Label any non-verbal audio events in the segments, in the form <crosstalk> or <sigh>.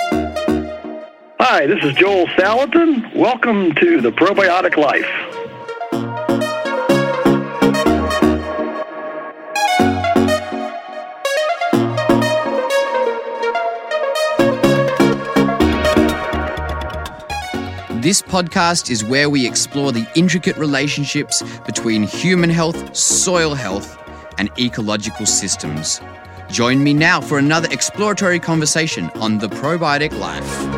Hi, this is Joel Salatin. Welcome to the Probiotic Life. This podcast is where we explore the intricate relationships between human health, soil health, and ecological systems. Join me now for another exploratory conversation on the probiotic life.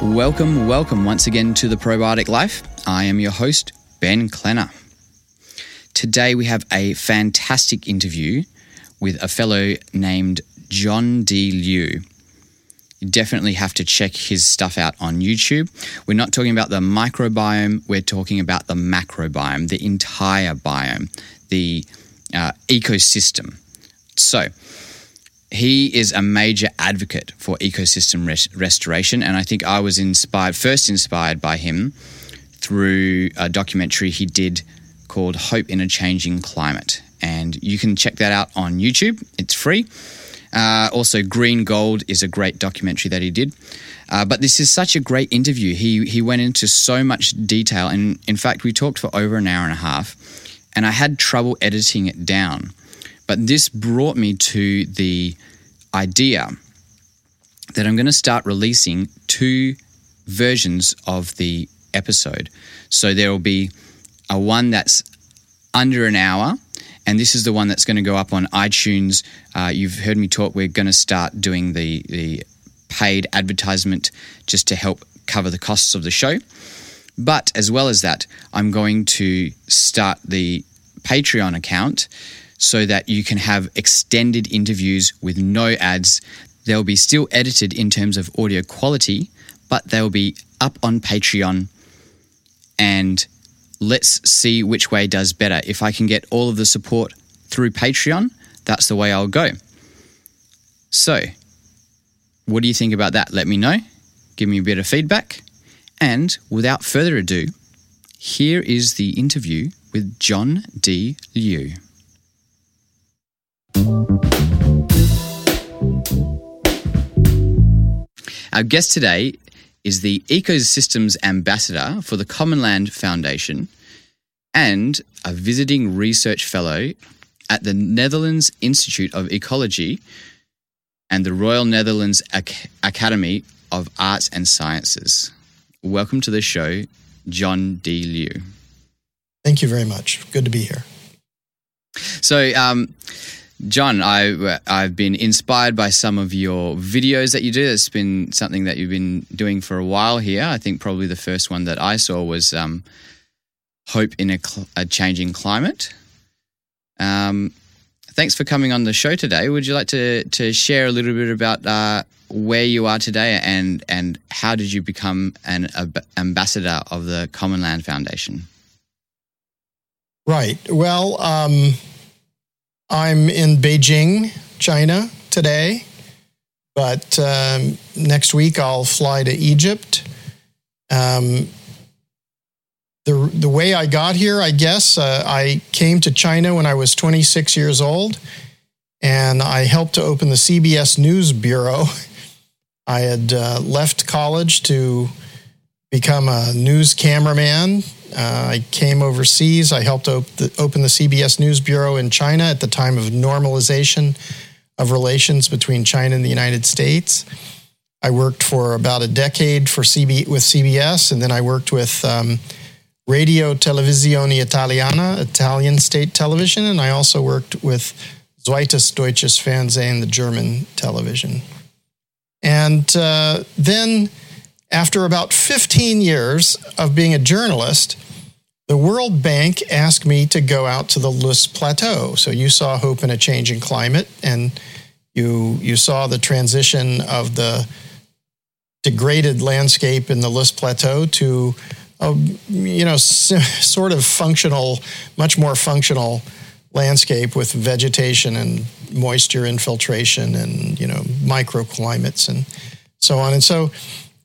Welcome, welcome once again to the Probiotic Life. I am your host, Ben Klenner. Today we have a fantastic interview with a fellow named John D. Liu. You definitely have to check his stuff out on YouTube. We're not talking about the microbiome, we're talking about the macrobiome, the entire biome, the uh, ecosystem. So, he is a major advocate for ecosystem res- restoration, and I think I was inspired, first inspired by him through a documentary he did called Hope in a Changing Climate. And you can check that out on YouTube, it's free. Uh, also, Green Gold is a great documentary that he did. Uh, but this is such a great interview. He, he went into so much detail, and in fact, we talked for over an hour and a half, and I had trouble editing it down but this brought me to the idea that I'm going to start releasing two versions of the episode. So there will be a one that's under an hour, and this is the one that's going to go up on iTunes. Uh, you've heard me talk. We're going to start doing the the paid advertisement just to help cover the costs of the show. But as well as that, I'm going to start the Patreon account so that you can have extended interviews with no ads. They'll be still edited in terms of audio quality, but they'll be up on Patreon. And let's see which way does better. If I can get all of the support through Patreon, that's the way I'll go. So, what do you think about that? Let me know. Give me a bit of feedback. And without further ado, here is the interview with John D. Liu. Our guest today is the Ecosystems Ambassador for the Commonland Foundation and a visiting research fellow at the Netherlands Institute of Ecology and the Royal Netherlands Ac- Academy of Arts and Sciences. Welcome to the show, John D. Liu. Thank you very much. Good to be here. So, um, John, I, I've been inspired by some of your videos that you do. It's been something that you've been doing for a while here. I think probably the first one that I saw was um, Hope in a, cl- a Changing Climate. Um, thanks for coming on the show today. Would you like to, to share a little bit about uh, where you are today and, and how did you become an ab- ambassador of the Commonland Foundation? Right. Well, um, I'm in Beijing, China today, but um, next week I'll fly to Egypt. Um, the, the way I got here, I guess, uh, I came to China when I was 26 years old, and I helped to open the CBS News Bureau. <laughs> I had uh, left college to become a news cameraman uh, I came overseas. I helped op- the, open the CBS News Bureau in China at the time of normalization of relations between China and the United States. I worked for about a decade for CB with CBS, and then I worked with um, Radio Televisione Italiana, Italian state television, and I also worked with Zweites Deutsches Fernsehen, the German television. And uh, then after about 15 years of being a journalist, the World Bank asked me to go out to the Loess Plateau. So you saw Hope in a Changing Climate, and you, you saw the transition of the degraded landscape in the Loess Plateau to a you know <laughs> sort of functional, much more functional landscape with vegetation and moisture infiltration and you know microclimates and so on. And so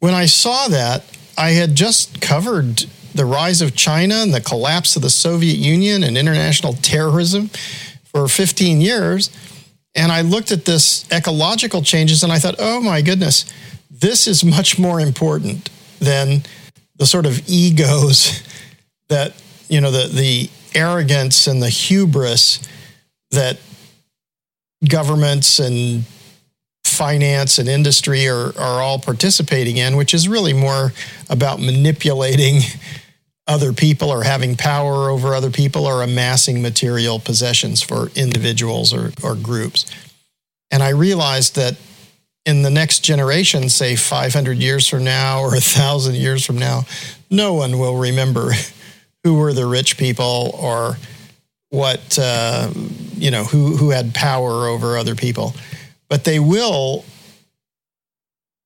when I saw that, I had just covered the rise of China and the collapse of the Soviet Union and international terrorism for 15 years. And I looked at this ecological changes and I thought, oh my goodness, this is much more important than the sort of egos <laughs> that, you know, the, the arrogance and the hubris that governments and finance and industry are, are all participating in, which is really more about manipulating <laughs> other people or having power over other people or amassing material possessions for individuals or, or groups. And I realized that in the next generation, say 500 years from now or <laughs> 1,000 years from now, no one will remember <laughs> who were the rich people or what, uh, you know, who, who had power over other people. But they will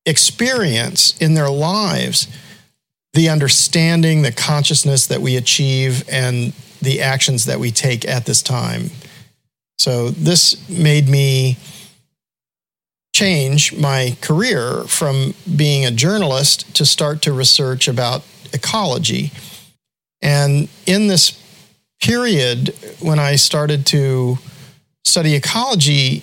experience in their lives the understanding, the consciousness that we achieve, and the actions that we take at this time. So this made me change my career from being a journalist to start to research about ecology. And in this period, when I started to study ecology,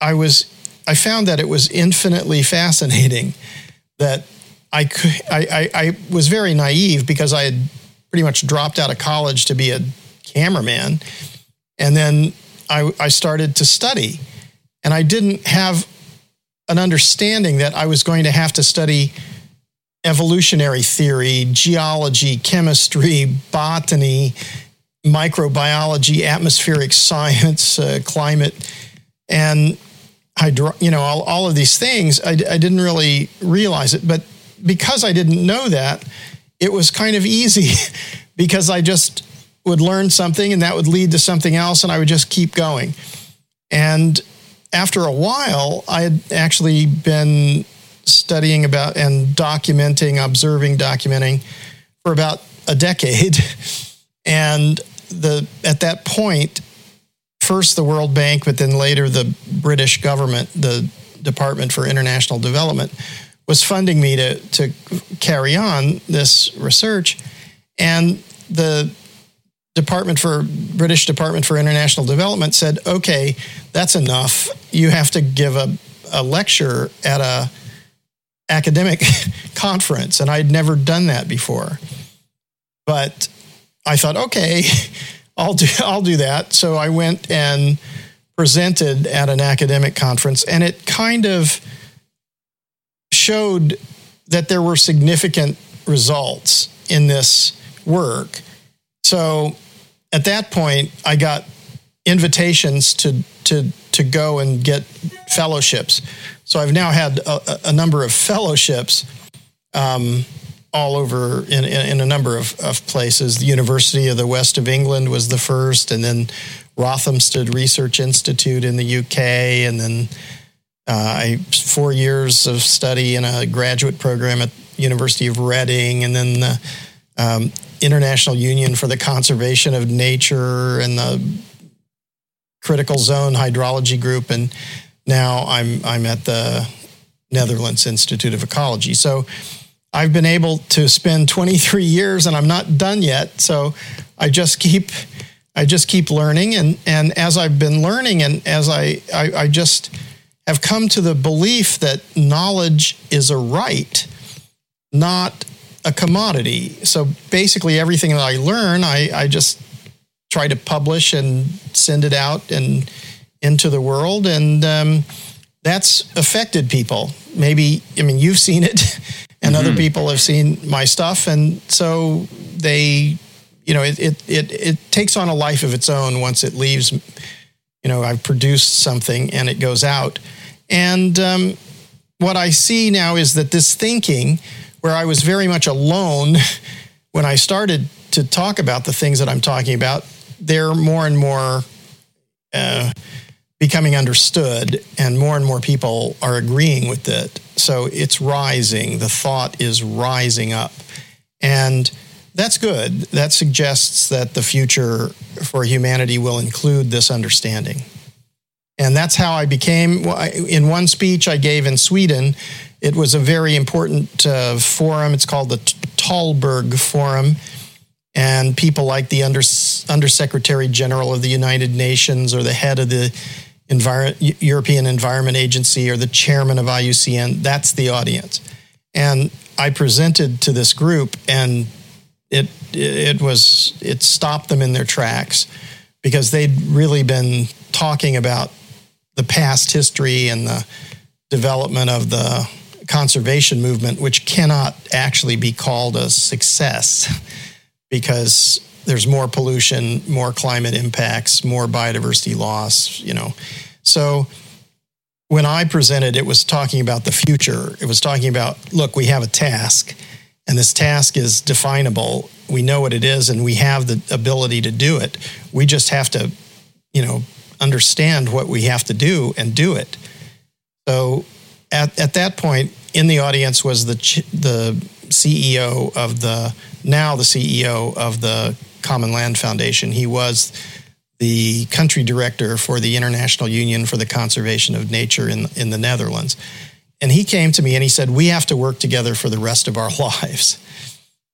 I was I found that it was infinitely fascinating that I, could, I, I, I was very naive because I had pretty much dropped out of college to be a cameraman. And then I, I started to study. And I didn't have an understanding that I was going to have to study evolutionary theory, geology, chemistry, botany, microbiology, atmospheric <laughs> science, uh, climate, and hydro, you know, all, all of these things. I, I didn't really realize it. But because I didn't know that, it was kind of easy <laughs> because I just would learn something and that would lead to something else and I would just keep going. And after a while, I had actually been studying about and documenting, observing, documenting for about a decade. <laughs> And the at that point, first the World Bank, but then later the British government, the Department for International Development, was funding me to to carry on this research, and the Department for British Department for International Development said, "Okay, that's enough. You have to give a, a lecture at a academic <laughs> conference." And I'd never done that before, but I thought, "Okay, <laughs> I'll do <laughs> I'll do that." So I went and presented at an academic conference, and it kind of showed that there were significant results in this work. So at that point, I got invitations to to to go and get fellowships. So I've now had a, a number of fellowships um, all over in, in, in, a number of, of places. The University of the West of England was the first, and then Rothamsted Research Institute in the UK, and then uh, I four years of study in a graduate program at University of Reading, and then the um, International Union for the Conservation of Nature and the Critical Zone Hydrology Group, and now I'm I'm at the Netherlands Institute of Ecology. So I've been able to spend 23 years, and I'm not done yet. So I just keep I just keep learning, and and as I've been learning, and as I I, I just have come to the belief that knowledge is a right, not a commodity. So basically, everything that I learn, I, I just try to publish and send it out and into the world. And um, that's affected people. Maybe, I mean, you've seen it, <laughs> and mm-hmm. other people have seen my stuff. And so they, you know, it, it, it, it takes on a life of its own once it leaves. You know, I've produced something and it goes out. And um, what I see now is that this thinking, where I was very much alone <laughs> when I started to talk about the things that I'm talking about, they're more and more uh, becoming understood, and more and more people are agreeing with it. So it's rising. The thought is rising up. And that's good. That suggests that the future for humanity will include this understanding. And that's how I became. In one speech I gave in Sweden, it was a very important uh, forum. It's called the Tallberg Forum. And people like the Under, Undersecretary General of the United Nations or the head of the European Environment Agency or the chairman of IUCN, that's the audience. And I presented to this group, and it it was it stopped them in their tracks because they'd really been talking about the past history and the development of the conservation movement, which cannot actually be called a success <laughs> because there's more pollution, more climate impacts, more biodiversity loss, you know. So when I presented, it was talking about the future. It was talking about, look, we have a task, and this task is definable. We know what it is, and we have the ability to do it. We just have to, you know, understand what we have to do and do it. So at, at that point, in the audience was the the CEO of the now the CEO of the Commonland Foundation. He was the country director for the International Union for the Conservation of Nature in, in the Netherlands. And he came to me and he said, We have to work together for the rest of our <laughs> lives.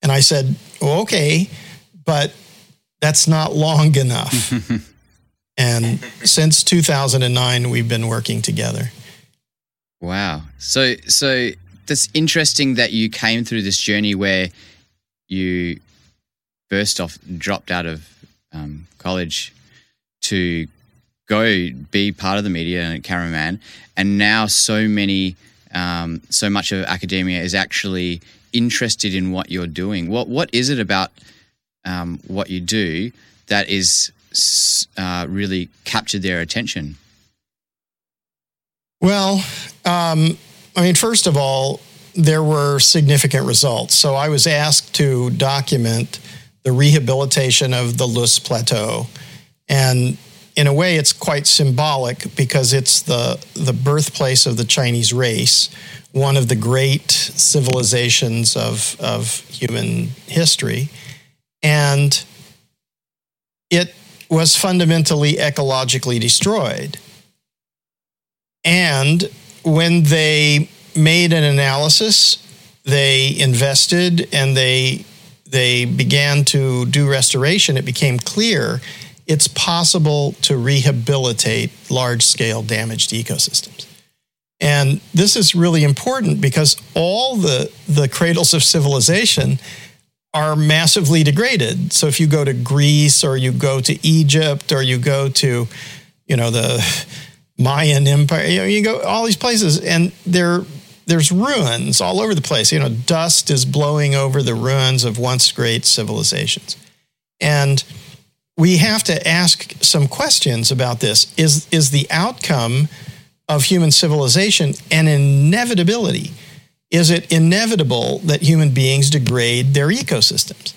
And I said, well, Okay, but that's not long enough. <laughs> and since 2009, we've been working together. Wow. So, so that's interesting that you came through this journey where you first off dropped out of um, college to go be part of the media and a cameraman, and now so many, um, so much of academia is actually interested in what you're doing. What what is it about um, what you do that is uh, really captured their attention? Well, um, I mean, first of all, there were significant results. So I was asked to document the rehabilitation of the Loess Plateau. And in a way, it's quite symbolic because it's the, the birthplace of the Chinese race, one of the great civilizations of, of human history. And it was fundamentally ecologically destroyed. And when they made an analysis, they invested and they they began to do restoration, it became clear it's possible to rehabilitate large scale damaged ecosystems. And this is really important because all the, the cradles of civilization are massively degraded. So if you go to Greece or you go to Egypt or you go to, you know, the Mayan Empire, you, know, you go all these places and they're there's ruins all over the place. You know, dust is blowing over the ruins of once great civilizations. And we have to ask some questions about this. Is, is the outcome of human civilization an inevitability? Is it inevitable that human beings degrade their ecosystems?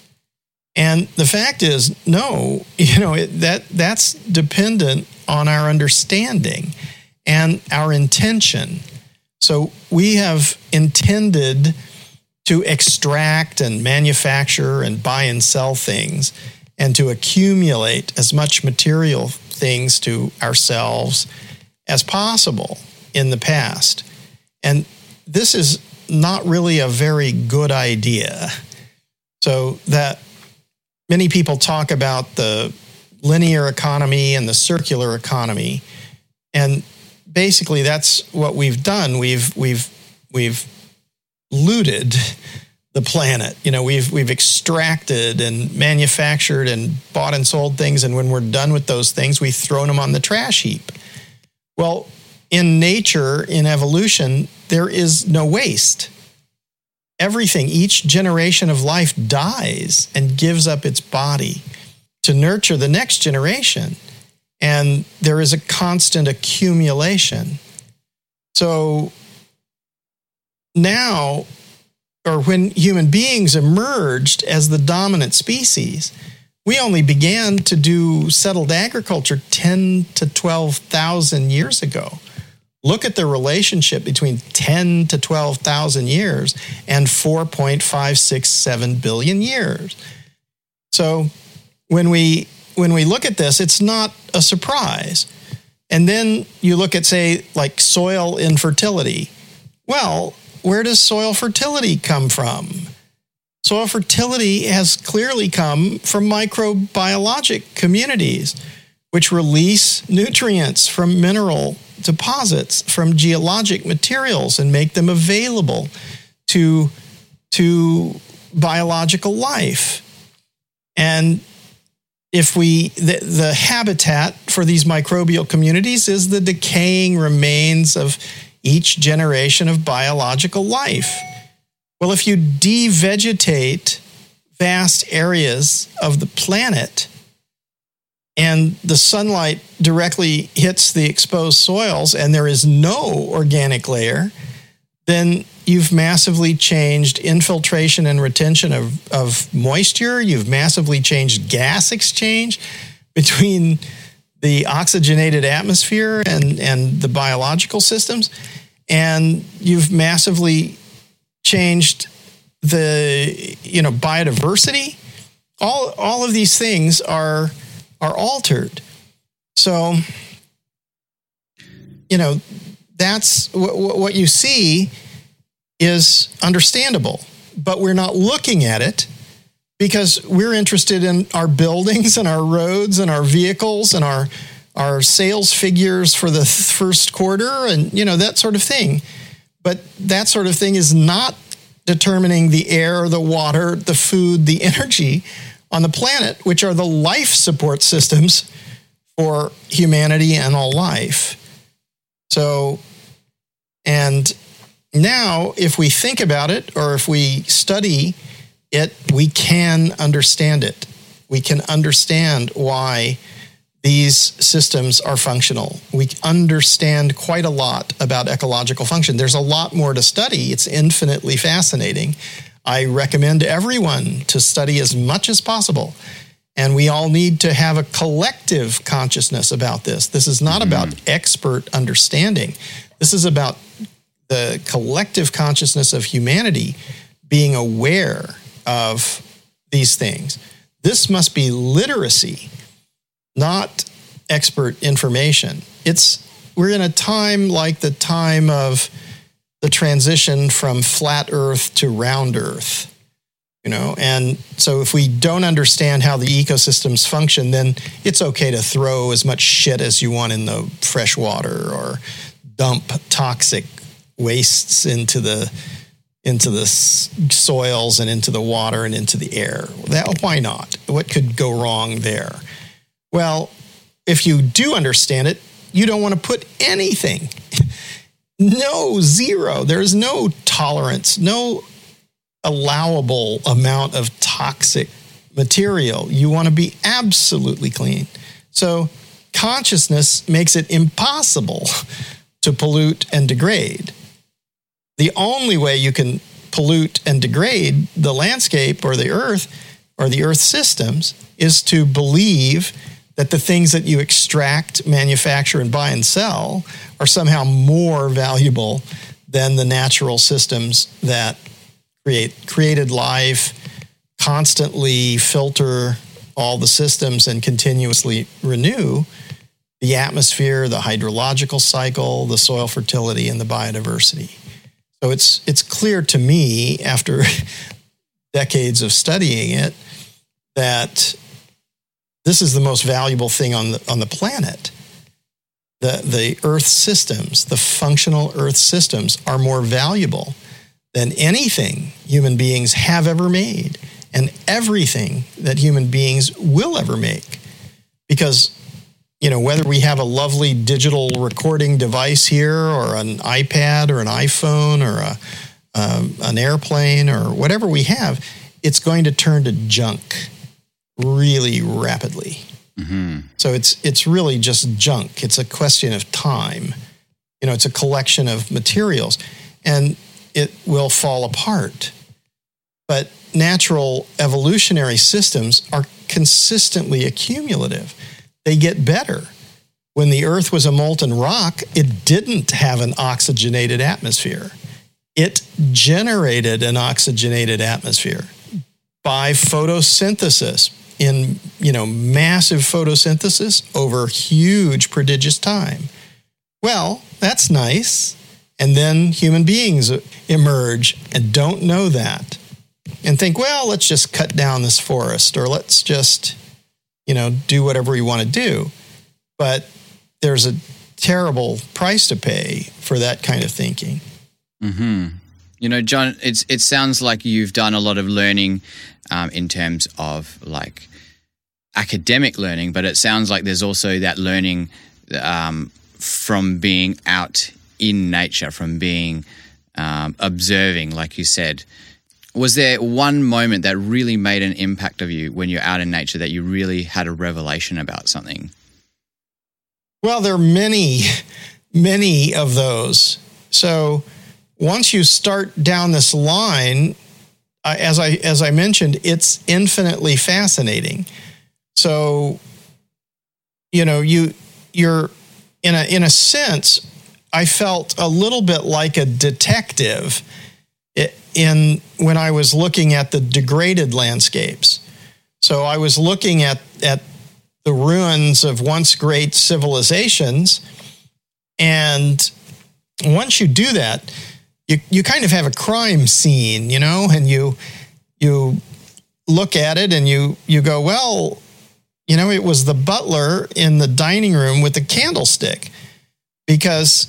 And the fact is, no, <laughs> you know, it, that, that's dependent on our understanding and our intention. So we have intended to extract and manufacture and buy and sell things and to accumulate as much material things to ourselves as possible in the past. And this is not really a very good idea. So that many people talk about the linear economy and the circular economy. And basically that's what we've done. We've we've we've looted the planet. You know, we've we've extracted and manufactured and bought and sold things, and when we're done with those things, we've thrown them on the trash heap. Well, in nature, in evolution, there is no waste. Everything, each generation of life dies and gives up its body to nurture the next generation and there is a constant accumulation. So now, or when human beings emerged as the dominant species, we only began to do settled agriculture 10 to 12,000 years ago. Look at the relationship between 10 to 12,000 years and 4.567 billion years. So when we when we look at this, it's not a surprise. And then you look at say like soil infertility. Well, where does soil fertility come from? Soil fertility has clearly come from microbiologic communities, which release nutrients from mineral deposits, from geologic materials, and make them available to, to biological life. And if we the, the habitat for these microbial communities is the decaying remains of each generation of biological life. Well, if you devegetate vast areas of the planet and the sunlight directly hits the exposed soils and there is no organic layer, then you've massively changed infiltration and retention of, of moisture. You've massively changed gas exchange between the oxygenated atmosphere and, and the biological systems. And you've massively changed the you know biodiversity. All, all of these things are are altered. So, you know, that's w- what you see is understandable, but we're not looking at it because we're interested in our buildings and our roads and our vehicles and our our sales figures for the first quarter and you know that sort of thing. But that sort of thing is not determining the air, the water, the food, the energy on the planet, which are the life support systems for humanity and all life. So, and now if we think about it or if we study it, we can understand it. We can understand why these systems are functional. We understand quite a lot about ecological function. There's a lot more to study. It's infinitely fascinating. I recommend everyone to study as much as possible. And we all need to have a collective consciousness about this. This is not mm-hmm. about expert understanding. This is about the collective consciousness of humanity being aware of these things. This must be literacy not expert information. It's we're in a time like the time of the transition from flat earth to round earth. You know, and so if we don't understand how the ecosystems function, then it's okay to throw as much shit as you want in the fresh water or dump toxic wastes into the into the soils and into the water and into the air. That why not? What could go wrong there? Well, if you do understand it, you don't want to put anything. <laughs> no, zero. There's no tolerance, no allowable amount of toxic material. You want to be absolutely clean. So, consciousness makes it impossible <laughs> to pollute and degrade. The only way you can pollute and degrade the landscape or the earth or the earth systems is to believe that the things that you extract, manufacture, and buy and sell are somehow more valuable than the natural systems that create created life, constantly filter all the systems and continuously renew the atmosphere, the hydrological cycle, the soil fertility, and the biodiversity. So it's it's clear to me after <laughs> decades of studying it that this is the most valuable thing on the, on the planet. The, the Earth systems, the functional Earth systems, are more valuable than anything human beings have ever made and everything that human beings will ever make. Because, you know, whether we have a lovely digital recording device here or an iPad or an iPhone or a, um, an airplane or whatever we have, it's going to turn to junk really rapidly. Mm-hmm. So it's it's really just junk. It's a question of time. You know, it's a collection of materials, and it will fall apart. But natural evolutionary systems are consistently accumulative. They get better when the Earth was a molten rock, it didn't have an oxygenated atmosphere. It generated an oxygenated atmosphere by photosynthesis in you know massive photosynthesis over huge prodigious time. Well, that's nice. And then human beings emerge and don't know that and think, well, let's just cut down this forest or let's just, you know, do whatever you want to do. But there's a terrible price to pay for that kind of thinking. Hmm. You know, John, it's it sounds like you've done a lot of learning um, in terms of like academic learning, but it sounds like there's also that learning um, from being out in nature, from being um, observing, like you said. Was there one moment that really made an impact of you when you're out in nature that you really had a revelation about something? Well, there are many, many of those. So once you start down this line, as I as I mentioned, it's infinitely fascinating. So, you know, you you're in a in a sense, I felt a little bit like a detective in when I was looking at the degraded landscapes. So I was looking at at the ruins of once great civilizations, and once you do that, you you kind of have a crime scene, you know, and you you look at it and you you go, well, you know, it was the butler in the dining room with the candlestick because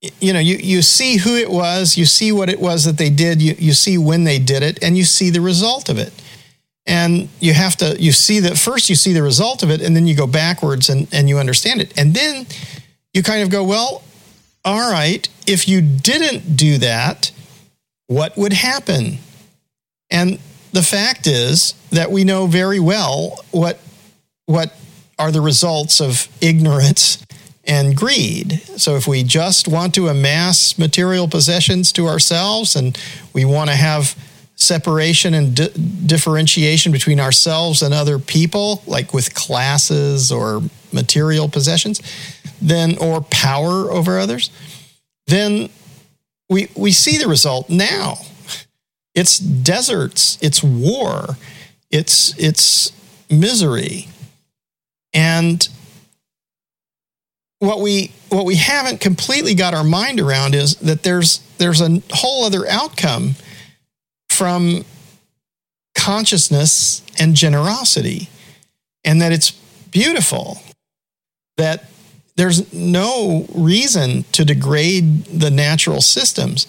you know, you, you see who it was, you see what it was that they did, you, you see when they did it, and you see the result of it. And you have to, you see that first you see the result of it, and then you go backwards and, and you understand it. And then you kind of go, well, all right, if you didn't do that, what would happen? And the fact is that we know very well what, what are the results of ignorance and greed. So if we just want to amass material possessions to ourselves and we want to have separation and di- differentiation between ourselves and other people, like with classes or material possessions, then or power over others, then we we see the result now. It's deserts, it's war, it's it's misery. And what we what we haven't completely got our mind around is that there's there's a whole other outcome from consciousness and generosity and that it's beautiful that there's no reason to degrade the natural systems.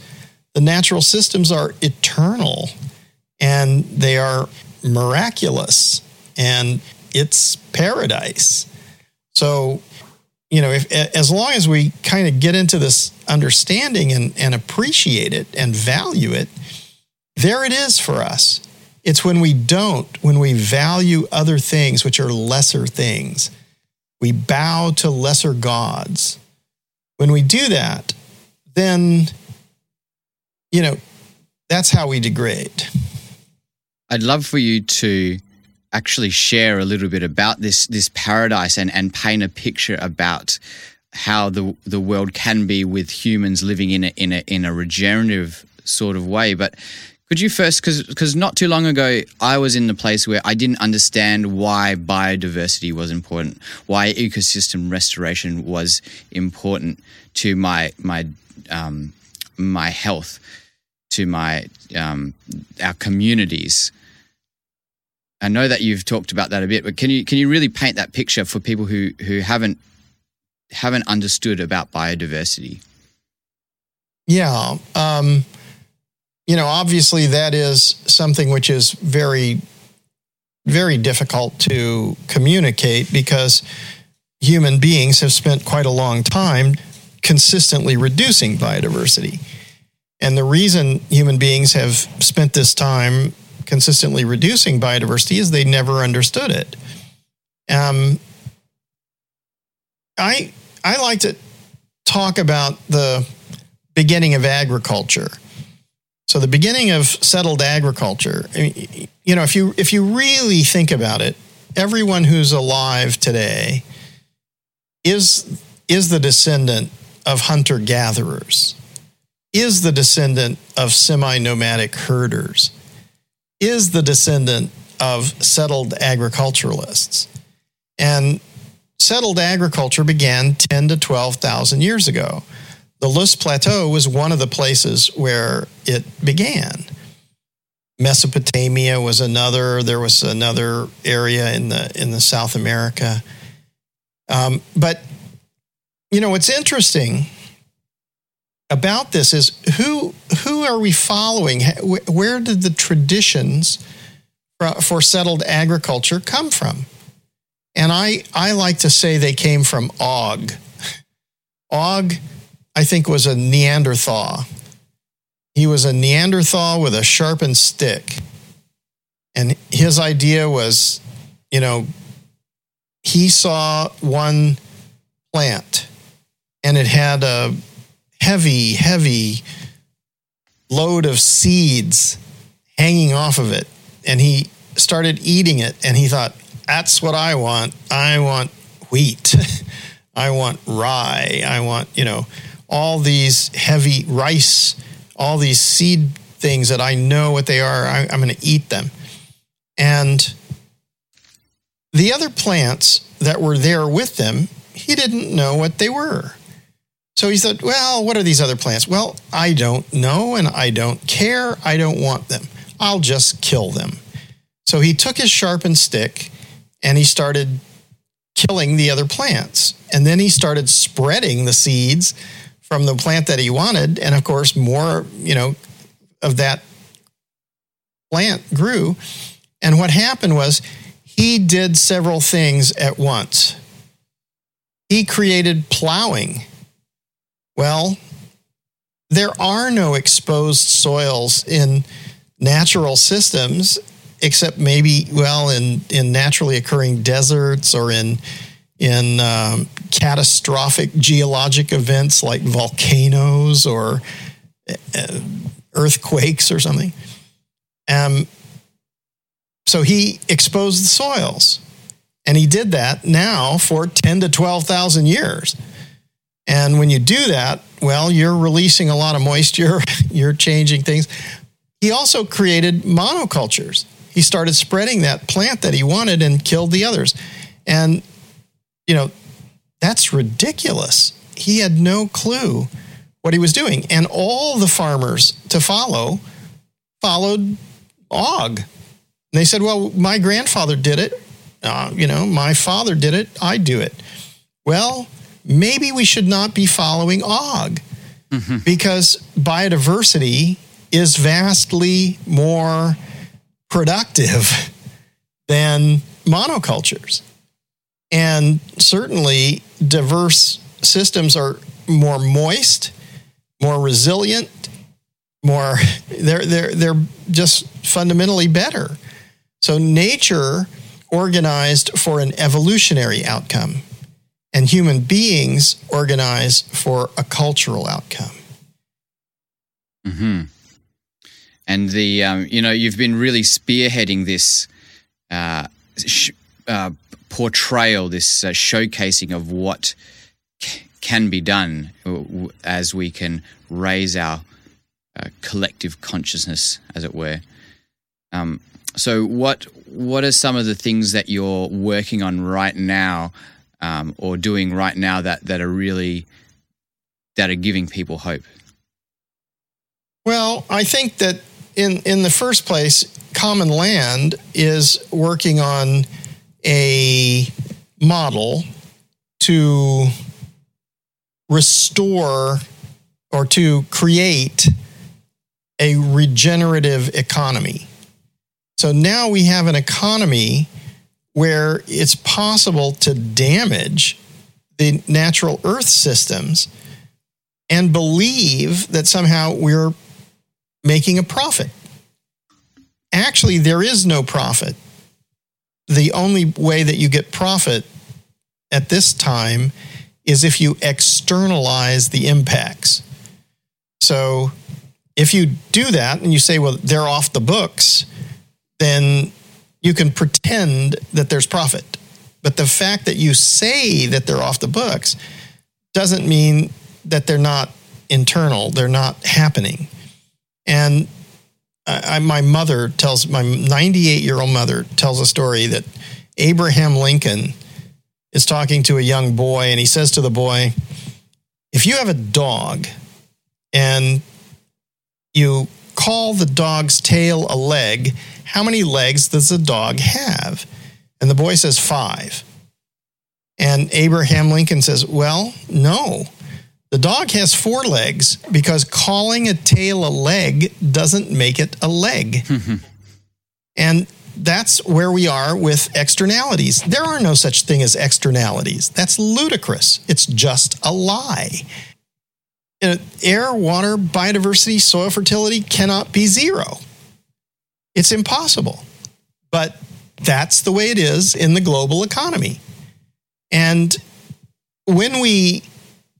The natural systems are eternal and they are miraculous and it's paradise. So you know, if as long as we kind of get into this understanding and, and appreciate it and value it, there it is for us. It's when we don't, when we value other things, which are lesser things, we bow to lesser gods. When we do that, then, you know, that's how we degrade. I'd love for you to actually share a little bit about this this paradise and and paint a picture about how the the world can be with humans living in a in a in a regenerative sort of way. But could you first because because not too long ago i was in the place where i didn't understand why biodiversity was important why ecosystem restoration was important to my my um, my health to my um, our communities I know that you've talked about that a bit, but can you can you really paint that picture for people who who haven't haven't understood about biodiversity? Yeah, um, you know, obviously that is something which is very very difficult to communicate because human beings have spent quite a long time consistently reducing biodiversity. And the reason human beings have spent this time consistently reducing biodiversity is they never understood it. Um, I I like to talk about the beginning of agriculture. So the beginning of settled agriculture. You know, if you if you really think about it, everyone who's alive today is, is the descendant of hunter gatherers, is the descendant of semi nomadic herders, is the descendant of settled agriculturalists. And settled agriculture began 10 to 12,000 years ago. The Loess Plateau was one of the places where it began. Mesopotamia was another. There was another area in the in the South America. Um, but you know what's interesting about this is who who are we following? Where did the traditions for settled agriculture come from? And I I like to say they came from Og. Og, I think, was a Neanderthal. He was a Neanderthal with a sharpened stick. And his idea was, you know, he saw one plant and it had a heavy, heavy load of seeds hanging off of it. And he started eating it and he thought, that's what I want. I want wheat. <laughs> I want rye. I want, you know, all these heavy rice, all these seed things that I know what they are. I, I'm going to eat them. And the other plants that were there with them, he didn't know what they were. So he said, Well, what are these other plants? Well, I don't know and I don't care. I don't want them. I'll just kill them. So he took his sharpened stick and he started killing the other plants. And then he started spreading the seeds from the plant that he wanted. And of course, more, you know, of that plant grew. And what happened was he did several things at once. He created plowing. Well, there are no exposed soils in natural systems except maybe well in in naturally occurring deserts or in in um, catastrophic geologic events like volcanoes or uh, earthquakes or something. Um, so he exposed the soils, and he did that now for ten to twelve thousand years. And when you do that, well, you're releasing a lot of moisture, <laughs> you're changing things. He also created monocultures he started spreading that plant that he wanted and killed the others. And, you know, that's ridiculous. He had no clue what he was doing. And all the farmers to follow followed Og. And they said, well, my grandfather did it. Uh, you know, my father did it. I do it. Well, maybe we should not be following Og mm-hmm. because biodiversity is vastly more productive than monocultures. And certainly, diverse systems are more moist, more resilient, more <laughs> they're they're they're just fundamentally better. So nature organized for an evolutionary outcome and human beings organize for a cultural outcome. Mhm and the um, you know you've been really spearheading this uh, sh- uh, portrayal, this uh, showcasing of what c- can be done as we can raise our uh, collective consciousness, as it were. Um, so, what what are some of the things that you're working on right now, um, or doing right now that that are really that are giving people hope? Well, I think that in in the first place, Commonland is working on a model to restore or to create a regenerative economy. So now we have an economy where it's possible to damage the natural earth systems and believe that somehow we're making a profit. Actually, there is no profit. The only way that you get profit at this time is if you externalize the impacts. So if you do that and you say, well, they're off the books, then you can pretend that there's profit. But the fact that you say that they're off the books doesn't mean that they're not internal, they're not happening. And I, my mother tells, my 98 year old mother tells a story that Abraham Lincoln is talking to a young boy, and he says to the boy, If you have a dog and you call the dog's tail a leg, how many legs does the dog have? And the boy says, Five. And Abraham Lincoln says, Well, no. The dog has four legs because calling a tail a leg doesn't make it a leg. <laughs> and that's where we are with externalities. There are no such thing as externalities. That's ludicrous. It's just a lie. Air, water, biodiversity, soil fertility cannot be zero. It's impossible. But that's the way it is in the global economy. And when we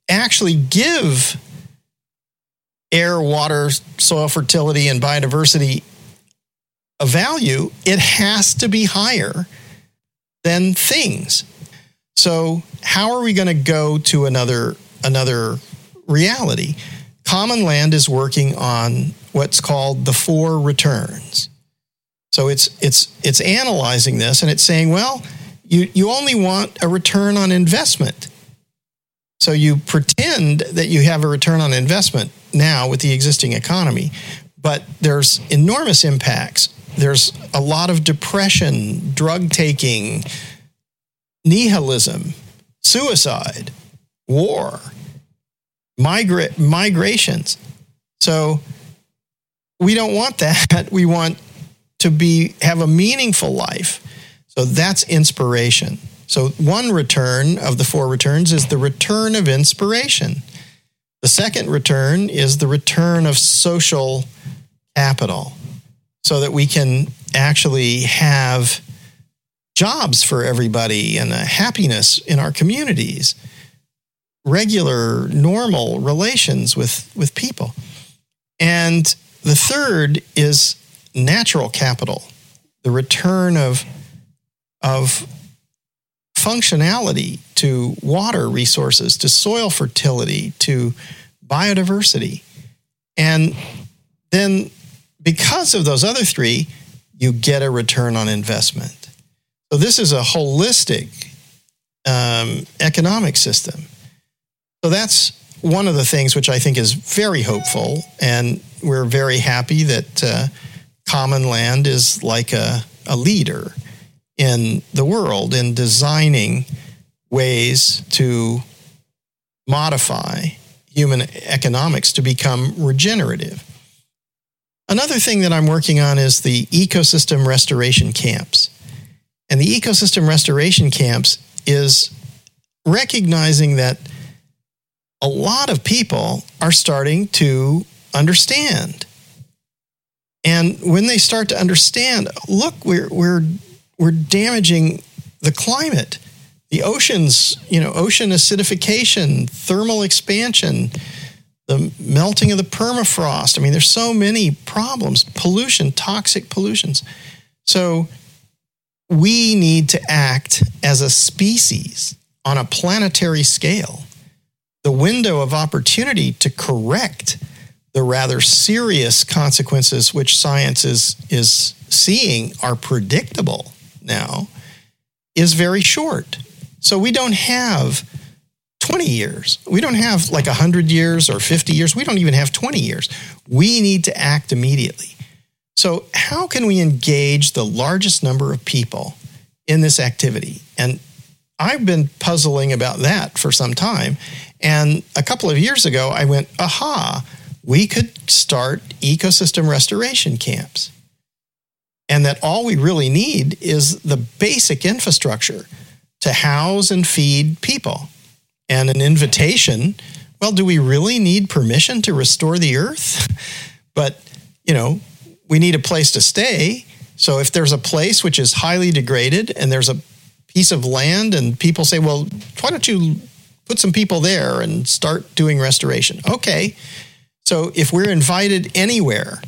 actually give air, water, soil fertility, and biodiversity a value, it has to be higher than things. So, how are we going to go to another another reality? Commonland is working on what's called the four returns. So it's it's it's analyzing this and it's saying, well, you you only want a return on investment. So you pretend that you have a return on investment now with the existing economy, but there's enormous impacts there's a lot of depression, drug taking, nihilism, suicide, war, migra- migrations. So we don't want that. <laughs> We want to be have a meaningful life. So that's inspiration. So one return of the four returns is the return of inspiration. The second return is the return of social capital so that we can actually have jobs for everybody and happiness in our communities, regular, normal relations with, with people. And the third is natural capital, the return of, of functionality to water resources, to soil fertility, to biodiversity. And then because of those other three, you get a return on investment. So this is a holistic um, economic system. So that's one of the things which I think is very hopeful, and we're very happy that uh, Commonland is like a, a leader in the world in designing ways to modify human economics to become regenerative. Another thing that I'm working on is the ecosystem restoration camps. And the ecosystem restoration camps is recognizing that a lot of people are starting to understand. And when they start to understand, look, we're, we're, we're damaging the climate, the oceans, you know, ocean acidification, thermal expansion, the melting of the permafrost. I mean, there's so many problems, pollution, toxic pollutions. So we need to act as a species on a planetary scale. The window of opportunity to correct the rather serious consequences which science is, is seeing are predictable now is very short. So we don't have 20 years. We don't have like 100 years or 50 years. We don't even have 20 years. We need to act immediately. So, how can we engage the largest number of people in this activity? And I've been puzzling about that for some time. And a couple of years ago, I went, aha, we could start ecosystem restoration camps. And that all we really need is the basic infrastructure to house and feed people and an invitation. Well, do we really need permission to restore the earth? <laughs> but, you know, we need a place to stay. So if there's a place which is highly degraded and there's a piece of land and people say, well, why don't you put some people there and start doing restoration? Okay. So if we're invited anywhere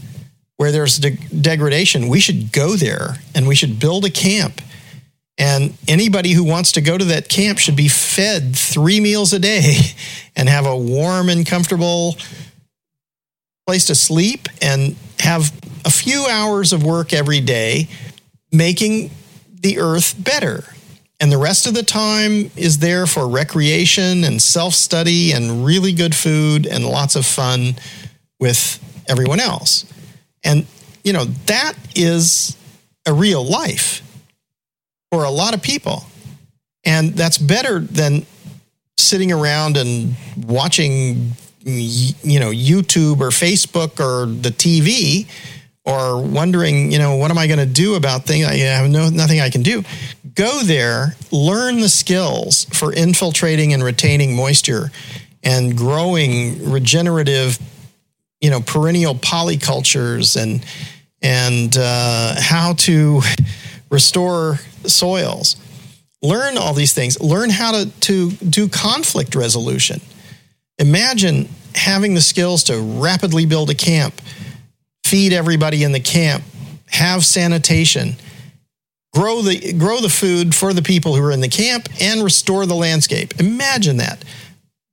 where there's de- degradation, we should go there and we should build a camp And anybody who wants to go to that camp should be fed three meals a day <laughs> and have a warm and comfortable place to sleep and have a few hours of work every day making the earth better. And the rest of the time is there for recreation and self study and really good food and lots of fun with everyone else. And, you know, that is a real life for a lot of people. And that's better than sitting around and watching, you know, YouTube or Facebook or the TV or wondering, you know, what am I going to do about things? I have no, nothing I can do. Go there, learn the skills for infiltrating and retaining moisture and growing regenerative, you know, perennial polycultures and and uh, how to restore soils. Learn all these things. Learn how to, to do conflict resolution. Imagine having the skills to rapidly build a camp feed everybody in the camp, have sanitation, grow the grow the food for the people who are in the camp and restore the landscape. Imagine that.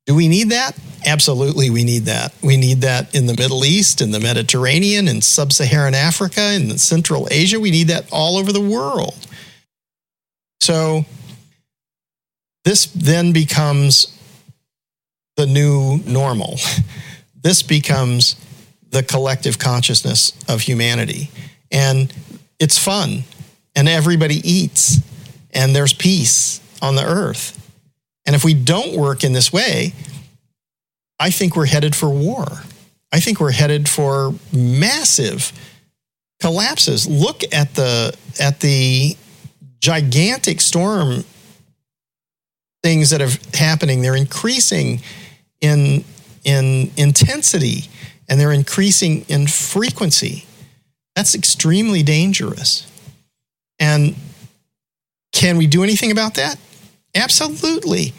Do we need that? Absolutely, we need that. We need that in the Middle East, in the Mediterranean, in sub Saharan Africa, in Central Asia. We need that all over the world. So, this then becomes the new normal. <laughs> This becomes the collective consciousness of humanity. And it's fun, and everybody eats, and there's peace on the earth. And if we don't work in this way, I think we're headed for war. I think we're headed for massive collapses. Look at the at the gigantic storm things that are happening. They're increasing in in intensity and they're increasing in frequency. That's extremely dangerous. And can we do anything about that? Absolutely.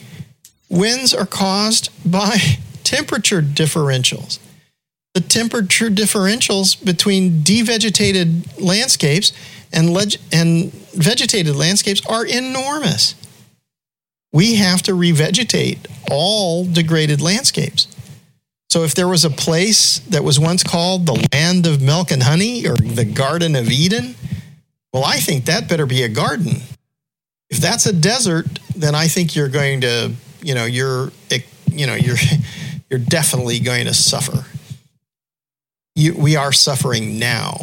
Winds are caused by <laughs> temperature differentials. The temperature differentials between devegetated landscapes and, leg- and vegetated landscapes are enormous. We have to revegetate all degraded landscapes. So if there was a place that was once called the land of milk and honey or the Garden of Eden, well, I think that better be a garden. If that's a desert, then I think you're going to, you know, you're, you know, you're, <laughs> you're definitely going to suffer. You, we are suffering now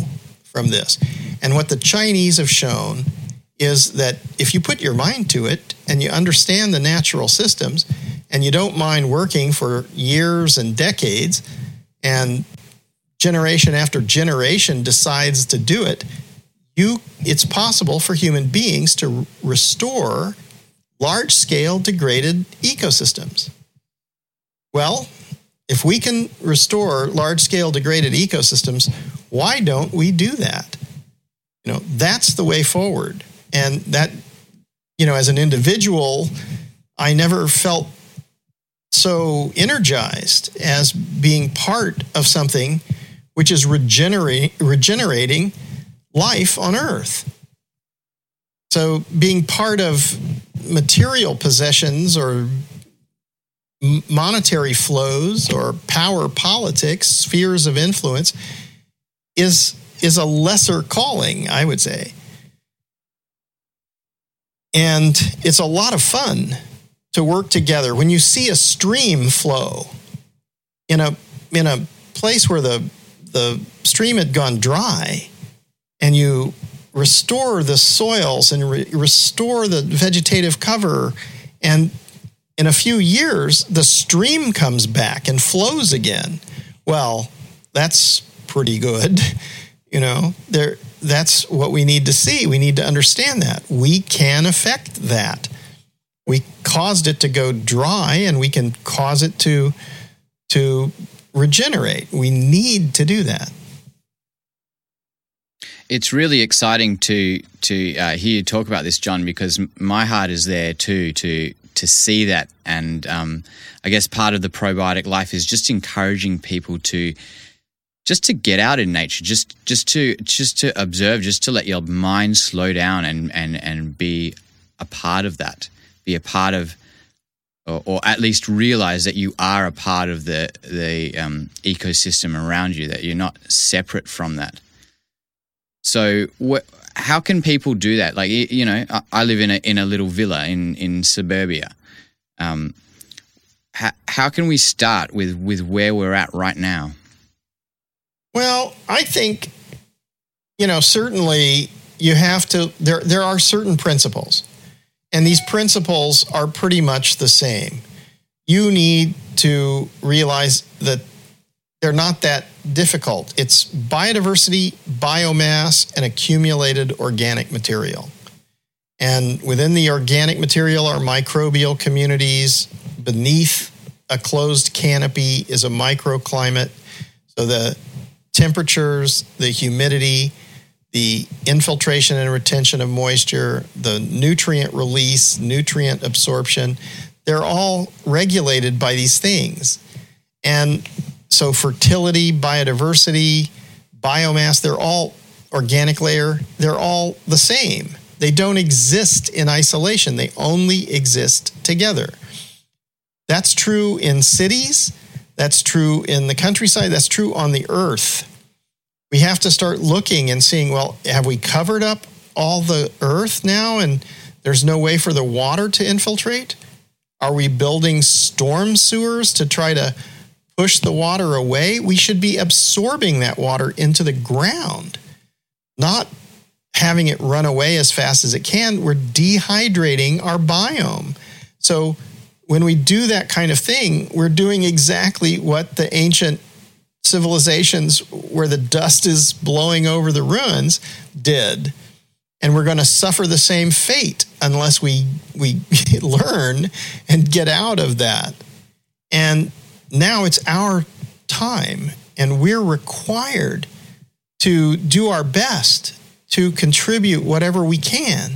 from this. And what the Chinese have shown is that if you put your mind to it and you understand the natural systems, and you don't mind working for years and decades, and generation after generation decides to do it, you it's possible for human beings to restore large scale degraded ecosystems. Well, if we can restore large scale degraded ecosystems, why don't we do that? You know, that's the way forward. And that, you know, as an individual, I never felt so energized as being part of something which is regenerate, regenerating life on earth. So, being part of material possessions or monetary flows or power politics, spheres of influence, is, is a lesser calling, I would say. And it's a lot of fun to work together. When you see a stream flow in a in a place where the the stream had gone dry, and you restore the soils and re- restore the vegetative cover, and in a few years the stream comes back and flows again. Well, that's pretty good. <laughs> You know, there that's what we need to see. We need to understand that. We can affect that we caused it to go dry and we can cause it to to regenerate. We need to do that. It's really exciting to to uh, hear you talk about this john because my heart is there too to to see that. And um, i guess part of the probiotic life is just encouraging people to just to get out in nature just just to just to observe just to let your mind slow down and and and be a part of that, be a part of, or, or at least realize that you are a part of the the um, ecosystem around you, that you're not separate from that. So, wh- how can people do that? Like, you know, I, I live in a in a little villa in in suburbia. Um, how, how can we start with with where we're at right now? Well, I think, you know, certainly you have to, there, there are certain principles, and these principles are pretty much the same. You need to realize that they're not that difficult. It's biodiversity, biomass, and accumulated organic material. And within the organic material are microbial communities. Beneath a closed canopy is a microclimate. So the temperatures, the humidity, the infiltration and retention of moisture, the nutrient release, nutrient absorption, they're all regulated by these things. And so fertility, biodiversity, biomass, they're all organic layer, they're all the same. They don't exist in isolation, they only exist together. That's true in cities, that's true in the countryside, that's true on the earth. We have to start looking and seeing well, have we covered up all the earth now and there's no way for the water to infiltrate? Are we building storm sewers to try to push the water away? We should be absorbing that water into the ground, not having it run away as fast as it can. We're dehydrating our biome. So when we do that kind of thing, we're doing exactly what the ancient civilizations where the dust is blowing over the ruins did. And we're going to suffer the same fate unless we we <laughs> learn and get out of that. And now it's our time and we're required to do our best to contribute whatever we can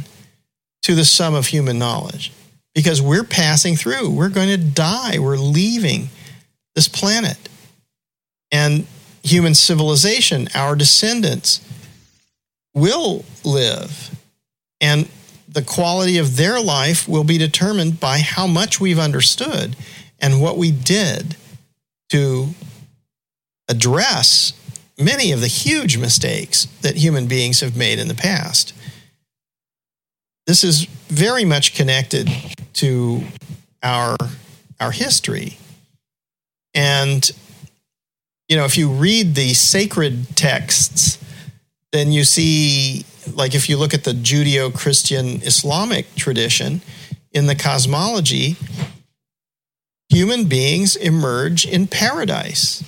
to the sum of human knowledge. Because we're passing through. We're going to die. We're leaving this planet and human civilization our descendants will live. And the quality of their life will be determined by how much we've understood and what we did to address many of the huge mistakes that human beings have made in the past. This is very much connected to our, our history. And, you know, if you read the sacred texts, then you see, like, if you look at the Judeo Christian Islamic tradition in the cosmology, human beings emerge in paradise.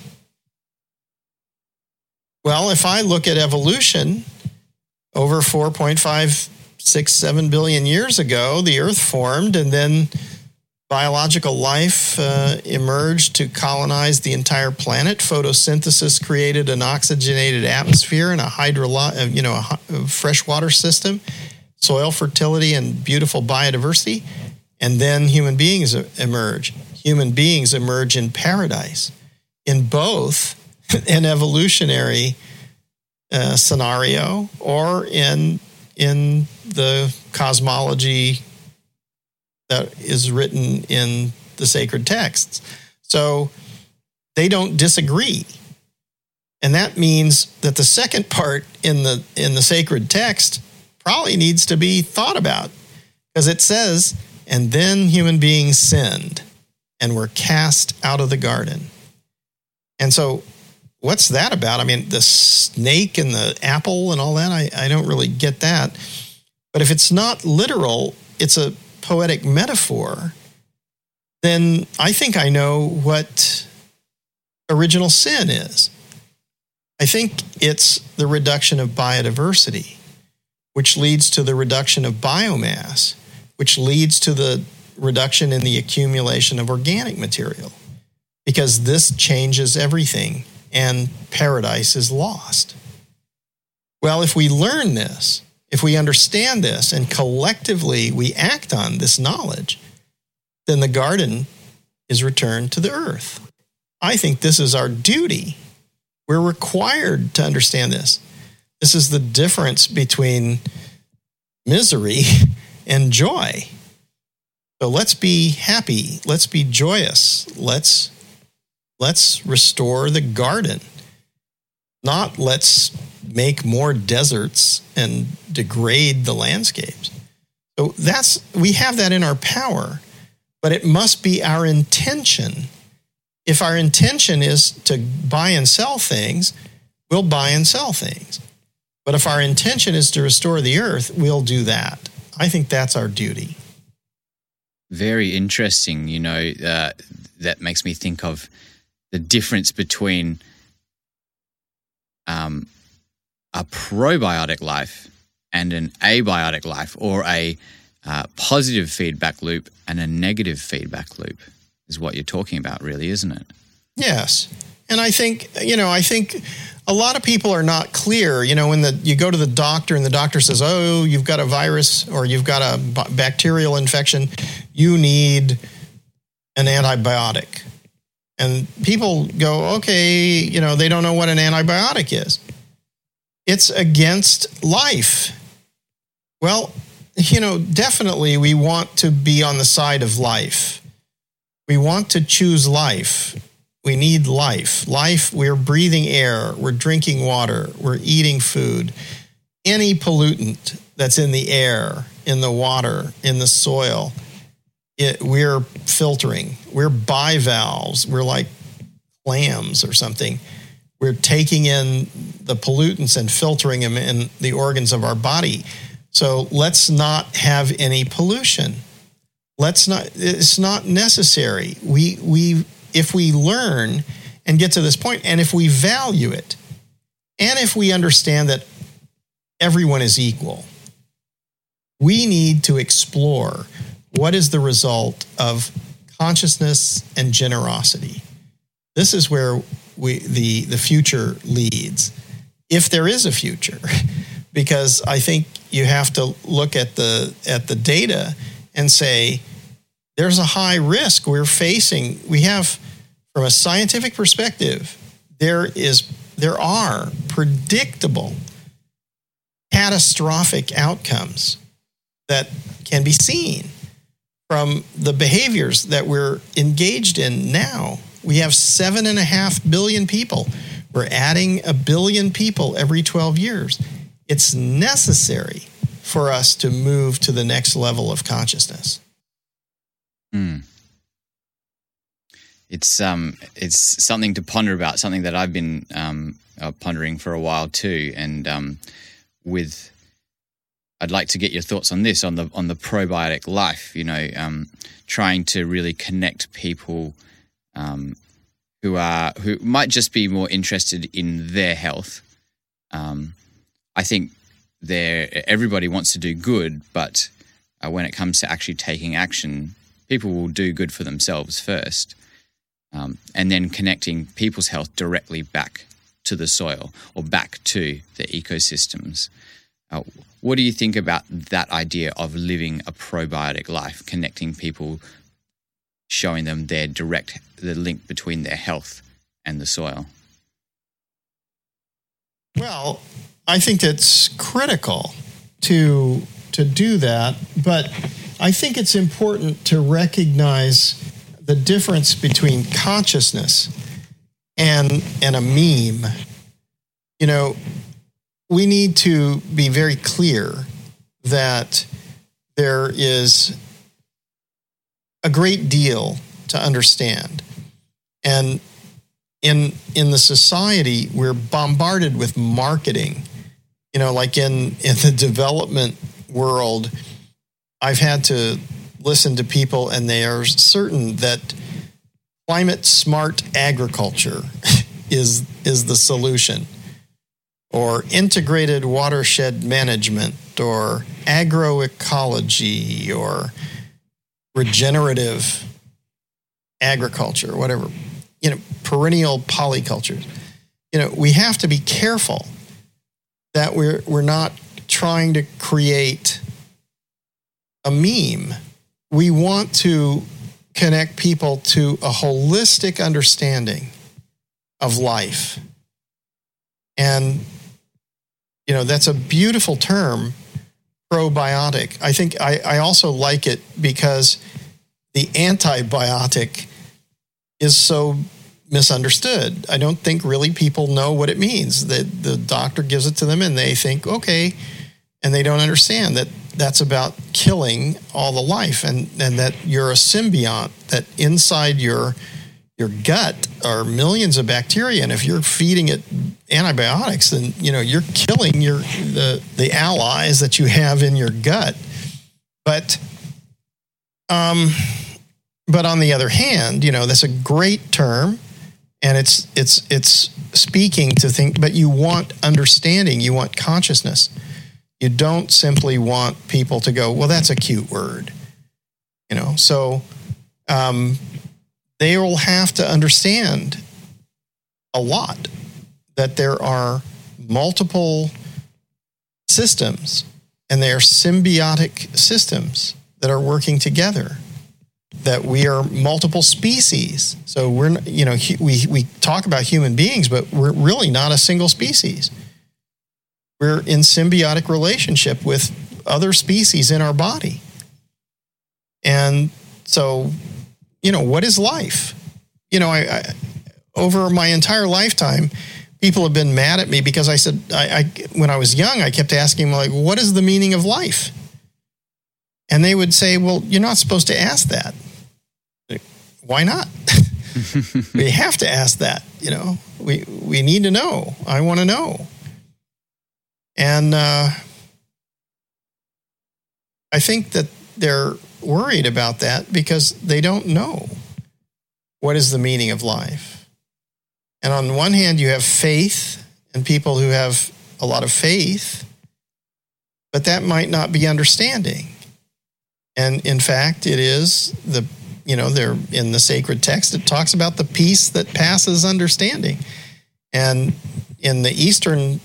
Well, if I look at evolution over 4.567 billion years ago, the earth formed and then biological life uh, emerged to colonize the entire planet. Photosynthesis created an oxygenated atmosphere and a hydro, uh, you know, a freshwater system, soil fertility and beautiful biodiversity, and then human beings emerge. Human beings emerge in paradise. In both <laughs> an evolutionary uh, scenario or in in the cosmology that is written in the sacred texts. So they don't disagree. And that means that the second part in the in the sacred text probably needs to be thought about because it says and then human beings sinned and were cast out of the garden. And so what's that about? I mean, the snake and the apple and all that, I, I don't really get that. But if it's not literal, it's a poetic metaphor, then I think I know what original sin is. I think it's the reduction of biodiversity, which leads to the reduction of biomass, which leads to the reduction in the accumulation of organic material, because this changes everything and paradise is lost. Well, if we learn this, if we understand this and collectively we act on this knowledge, then the garden is returned to the earth. I think this is our duty. We're required to understand this. This is the difference between misery <laughs> and joy. So let's be happy. Let's be joyous. Let's let's restore the garden. Not let's make more deserts and degrade the landscapes. So that's we have that in our power, but it must be our intention. If our intention is to buy and sell things, we'll buy and sell things. But if our intention is to restore the earth, we'll do that. I think that's our duty. Very interesting. You know, uh, that makes me think of the difference between um, a probiotic life and an abiotic life, or a uh, positive feedback loop and a negative feedback loop, is what you're talking about, really, isn't it? Yes. And I think, you know, I think a lot of people are not clear. You know, when the you go to the doctor and the doctor says, "Oh, you've got a virus or you've got a bacterial infection, you need an antibiotic." And people go, "Okay, you know, they don't know what an antibiotic is." It's against life. Well, you know, definitely we want to be on the side of life. We want to choose life. We need life. Life, we're breathing air, we're drinking water, we're eating food. Any pollutant that's in the air, in the water, in the soil, it, we're filtering. We're bivalves. We're like clams or something. We're taking in the pollutants and filtering them in the organs of our body. So let's not have any pollution. Let's not, it's not necessary. We, we if we learn and get to this point, and if we value it, and if we understand that everyone is equal, we need to explore what is the result of consciousness and generosity. This is where we, the, the future leads, if there is a future, <laughs> because I think you have to look at the, at the data and say, there's a high risk we're facing. We have from a scientific perspective, there is there are predictable catastrophic outcomes that can be seen from the behaviors that we're engaged in now. We have seven and a half billion people. We're adding a billion people every 12 years. It's necessary for us to move to the next level of consciousness. Mm it's um it's something to ponder about, something that I've been um, uh, pondering for a while too, and um, with I'd like to get your thoughts on this on the on the probiotic life. You know, um, trying to really connect people um, who are who might just be more interested in their health. Um, I think there everybody wants to do good, but uh, when it comes to actually taking action, people will do good for themselves first um, and then connecting people's health directly back to the soil or back to the ecosystems. Uh, what do you think about that idea of living a probiotic life, connecting people, showing them their direct the link between their health and the soil? Well, I think it's critical to to do that, but I think it's important to recognize the difference between consciousness and and a meme you know we need to be very clear that there is a great deal to understand. And in in the society we're bombarded with marketing. You know like in in the development world i've had to listen to people and they are certain that climate smart agriculture <laughs> is is the solution. Or integrated watershed management or agroecology or regenerative agriculture whatever you know perennial polycultures you know we have to be careful that we're we're not trying to create a meme we want to connect people to a holistic understanding of life. And, you know, that's a beautiful term, probiotic. I think I, I also like it because the antibiotic is so misunderstood. I don't think really people know what it means. The the doctor gives it to them and they think, okay, and they don't understand that that's about killing all the life and, and that you're a symbiont, that inside your your gut are millions of bacteria. And if you're feeding it antibiotics, then you know you're killing your the the allies that you have in your gut. But um but on the other hand, you know, that's a great term and it's it's it's speaking to think but you want understanding you want consciousness you don't simply want people to go well that's a cute word you know so um, they will have to understand a lot that there are multiple systems and they are symbiotic systems that are working together that we are multiple species. So we're you know we we talk about human beings, but we're really not a single species. We're in symbiotic relationship with other species in our body. And so, you know, what is life? You know, I, I over my entire lifetime, people have been mad at me because I said I, I when I was young, I kept asking like, what is the meaning of life? And they would say, well, you're not supposed to ask that why not? <laughs> we have to ask that. You know, we we need to know. I want to know, and uh, I think that they're worried about that because they don't know what is the meaning of life. And on one hand, you have faith and people who have a lot of faith, but that might not be understanding. And in fact, it is the you know, they're in the sacred text, it talks about the peace that passes understanding. And in the Eastern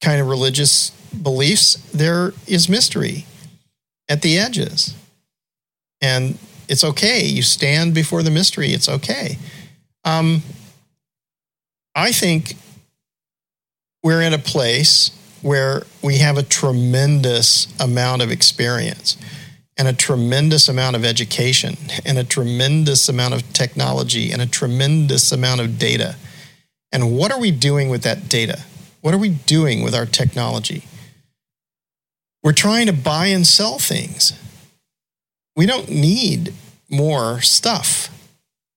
kind of religious beliefs, there is mystery at the edges. And it's okay. You stand before the mystery. It's okay. Um, I think we're in a place where we have a tremendous amount of experience and a tremendous amount of education and a tremendous amount of technology and a tremendous amount of data. And what are we doing with that data? What are we doing with our technology? We're trying to buy and sell things. We don't need more stuff.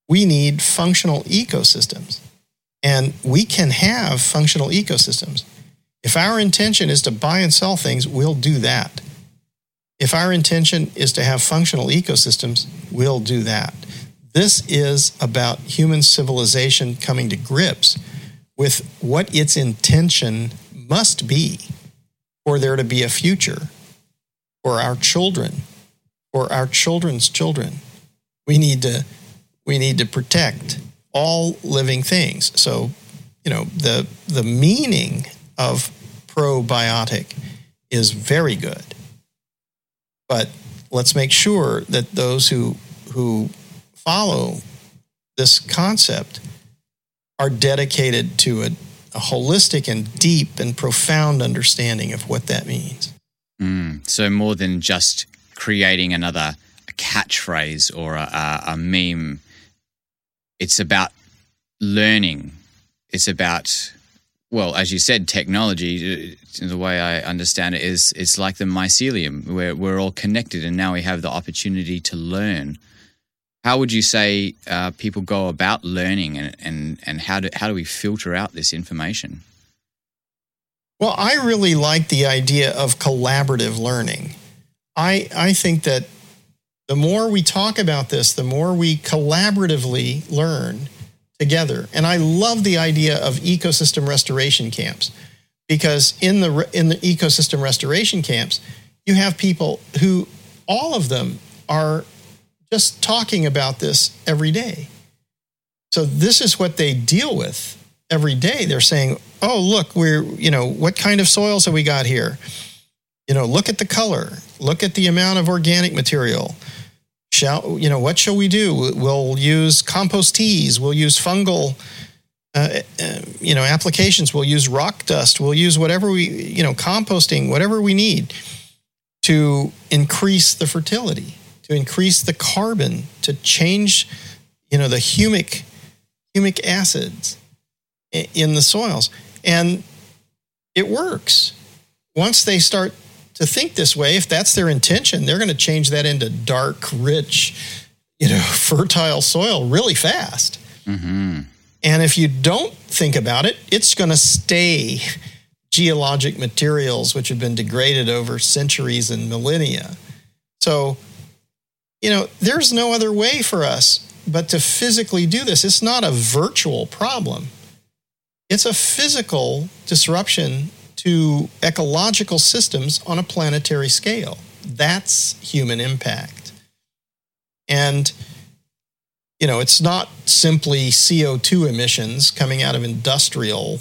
We need functional ecosystems. And we can have functional ecosystems. If our intention is to buy and sell things, we'll do that. If our intention is to have functional ecosystems, we'll do that. This is about human civilization coming to grips with what its intention must be for there to be a future for our children, for our children's children. We need to we need to protect all living things. So, you know, the the meaning of probiotic is very good. But let's make sure that those who who follow this concept are dedicated to a, a holistic and deep and profound understanding of what that means. Mm, so more than just creating another catchphrase or a, a, meme, it's about learning. It's about well, as you said, technology, uh, the way I understand it, is it's like the mycelium, where we're all connected, and now we have the opportunity to learn. How would you say uh, people go about learning, and, and, and how, do, how do we filter out this information? Well, I really like the idea of collaborative learning. I, I think that the more we talk about this, the more we collaboratively learn together. And I love the idea of ecosystem restoration camps because in the in the ecosystem restoration camps, you have people who all of them are just talking about this every day. So this is what they deal with every day. They're saying, "Oh, look, we're, you know, what kind of soils have we got here? You know, look at the color, look at the amount of organic material." shall you know what shall we do we'll use compost teas we'll use fungal uh, uh, you know applications we'll use rock dust we'll use whatever we you know composting whatever we need to increase the fertility, to increase the carbon, to change, you know, the humic humic acids in the soils. And it works. Once they start to think this way, if that's their intention, they're going to change that into dark, rich, you know, <laughs> fertile soil really fast. Mm-hmm. And if you don't think about it, it's going to stay geologic materials which have been degraded over centuries and millennia. So, you know, there's no other way for us but to physically do this. It's not a virtual problem, it's a physical disruption to ecological systems on a planetary scale. That's human impact. And you know, it's not simply CO2 emissions coming out of industrial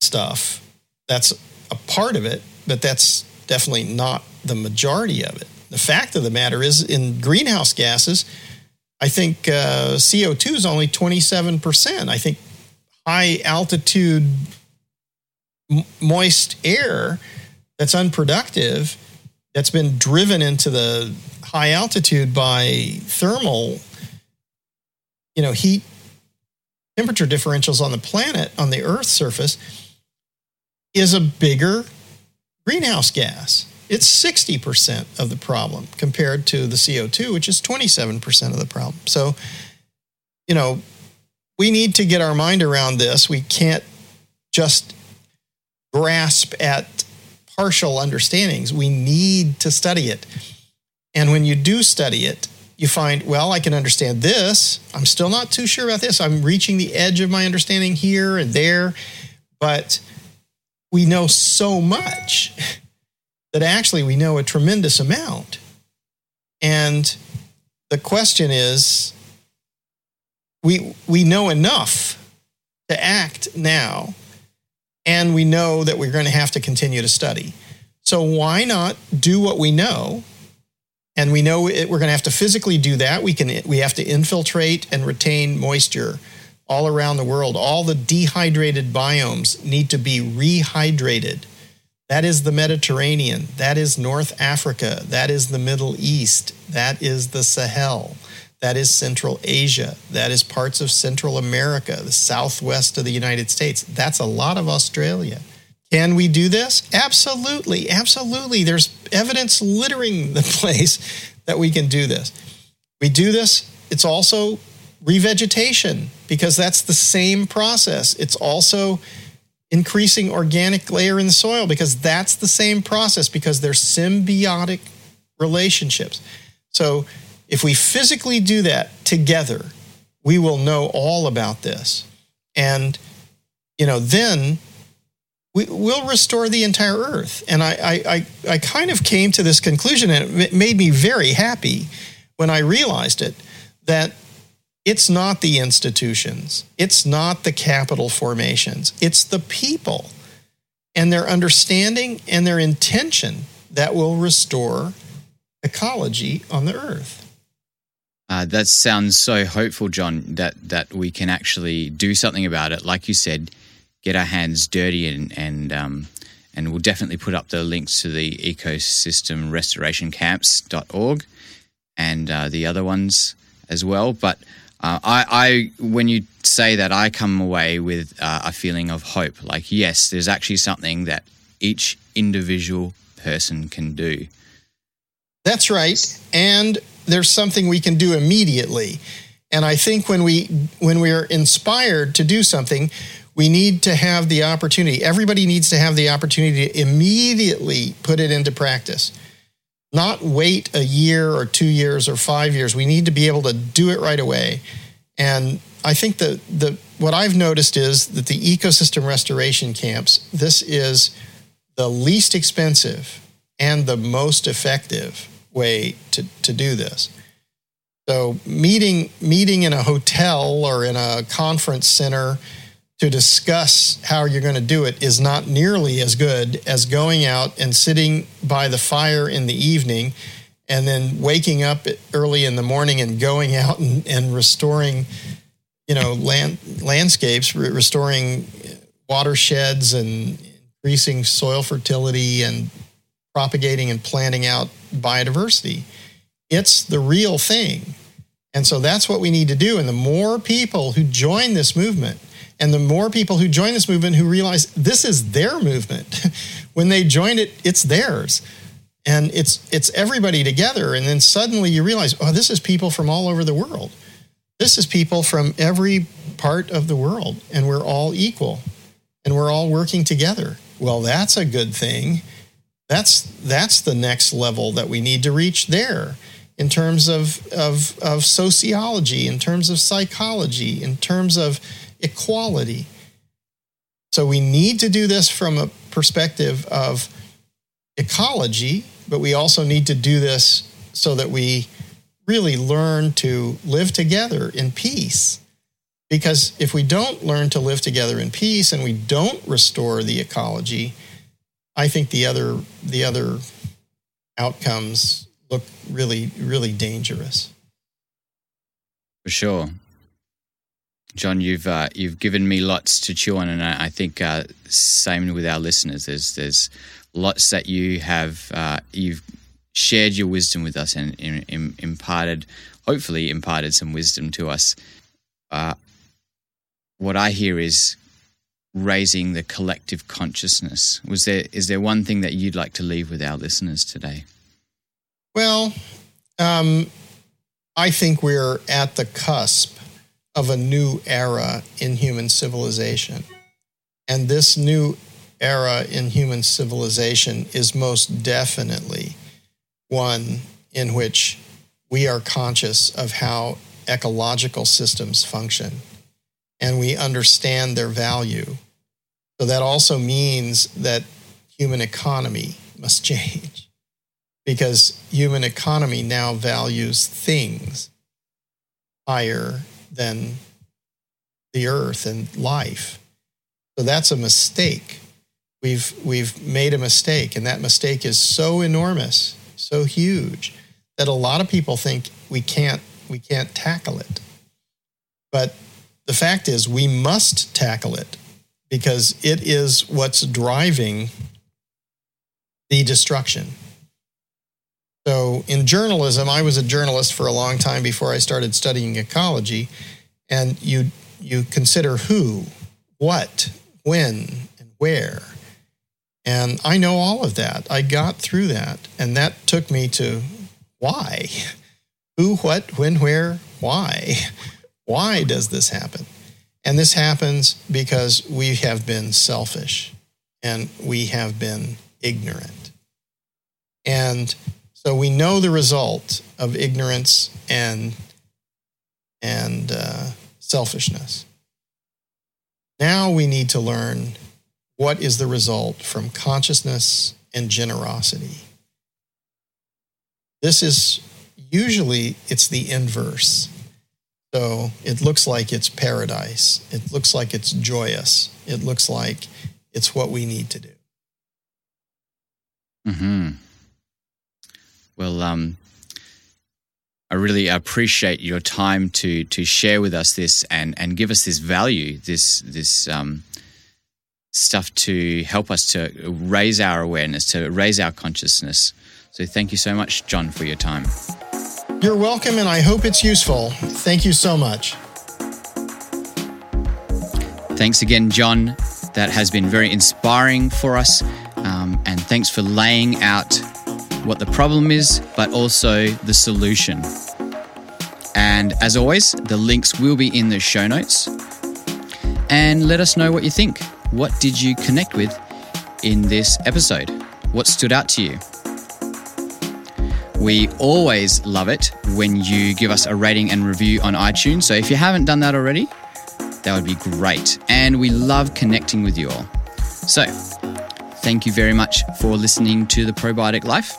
stuff. That's a part of it, but that's definitely not the majority of it. The fact of the matter is, in greenhouse gases, I think uh, CO2 is only 27%. I think high altitude moist air that's unproductive, that's been driven into the high altitude by thermal you know, heat temperature differentials on the planet, on the Earth's surface, is a bigger greenhouse gas. It's 60% of the problem compared to the CO2, which is 27% of the problem. So, you know, we need to get our mind around this. We can't just grasp at partial understandings. We need to study it. And when you do study it, you find, well, I can understand this. I'm still not too sure about this. I'm reaching the edge of my understanding here and there. But we know so much <laughs> that actually we know a tremendous amount. And the question is we, we know enough to act now, and we know that we're going to have to continue to study. So why not do what we know and we know it, we're going to have to physically do that. We can we have to infiltrate and retain moisture all around the world. All the dehydrated biomes need to be rehydrated. That is the Mediterranean. That is North Africa. That is the Middle East. That is the Sahel. That is Central Asia. That is parts of Central America, the southwest of the United States. That's a lot of Australia. Can we do this? Absolutely. Absolutely. There's evidence littering <laughs> the place that we can do this. We do this. It's also revegetation because that's the same process. It's also increasing organic layer in the soil because that's the same process because they're symbiotic relationships. So if we physically do that together, we will know all about this. And, you know, then we, will restore the entire earth. And I, I, I, kind of came to this conclusion, and it made me very happy when I realized it that it's not the institutions, it's not the capital formations, it's the people and their understanding and their intention that will restore ecology on the earth. Uh, that sounds so hopeful, John, that, that we can actually do something about it. Like you said, get our hands dirty and and um, and we'll definitely put up the links to the ecosystem restoration camps.org and uh, the other ones as well. But uh, I, I, when you say that, I come away with uh, a feeling of hope. Like, yes, there's actually something that each individual person can do. That's right, and there's something we can do immediately. And I think when we when we are inspired to do something, we need to have the opportunity. Everybody needs to have the opportunity to immediately put it into practice. Not wait a year or two years or five years. We need to be able to do it right away. And I think that the what I've noticed is that the ecosystem restoration camps, this is the least expensive and the most effective way to, to do this. So meeting meeting in a hotel or in a conference center to discuss how you're going to do it is not nearly as good as going out and sitting by the fire in the evening and then waking up early in the morning and going out and, and restoring you know land landscapes restoring watersheds and increasing soil fertility and propagating and planting out biodiversity. It's the real thing. And so that's what we need to do. And the more people who join this movement, and the more people who join this movement who realize this is their movement, <laughs> when they join it, it's theirs. And it's it's everybody together. And then suddenly you realize, oh, this is people from all over the world. This is people from every part of the world, and we're all equal and we're all working together. Well, that's a good thing. That's that's the next level that we need to reach there in terms of, of, of sociology, in terms of psychology, in terms of equality. So we need to do this from a perspective of ecology, but we also need to do this so that we really learn to live together in peace. Because if we don't learn to live together in peace and we don't restore the ecology, I think the other the other outcomes look really really dangerous. For sure, John, you've uh, you've given me lots to chew on, and I, I think uh, same with our listeners. There's there's lots that you have uh, you've shared your wisdom with us and, and, and, imparted, hopefully imparted some wisdom to us. Uh, what I hear is raising the collective consciousness. Was there is there one thing that you'd like to leave with our listeners today? Well, um, I think we're at the cusp of a new era in human civilization. And this new era in human civilization is most definitely one in which we are conscious of how ecological systems function and we understand their value. So that also means that human economy must <laughs> change because human economy now values things higher than the earth and life. So that's a mistake. We've, we've made a mistake, and that mistake is so enormous, so huge, that a lot of people think we can't, we can't tackle it. But the fact is, we must tackle it because it is what's driving the destruction. So, in journalism, I was a journalist for a long time before I started studying ecology, and you you consider who, what, when, and where. And I know all of that. I got through that, and that took me to why? <laughs> Who, what, when, where, why? Why does this happen? And this happens because we have been selfish and we have been ignorant. And so we know the result of ignorance and, and uh, selfishness. Now we need to learn what is the result from consciousness and generosity. This is usually it's the inverse. So it looks like it's paradise. It looks like it's joyous. It looks like it's what we need to do. Hmm. Well, um, I really appreciate your time to to share with us this and and give us this value, this this um, stuff to help us to raise our awareness, to raise our consciousness. So, thank you so much, John, for your time. You're welcome, and I hope it's useful. Thank you so much. Thanks again, John. That has been very inspiring for us. Um, and thanks for laying out what the problem is, but also the solution. And as always, the links will be in the show notes. And let us know what you think. What did you connect with in this episode? What stood out to you? We always love it when you give us a rating and review on iTunes. So if you haven't done that already, that would be great. And we love connecting with you all. So thank you very much for listening to The Probiotic Life.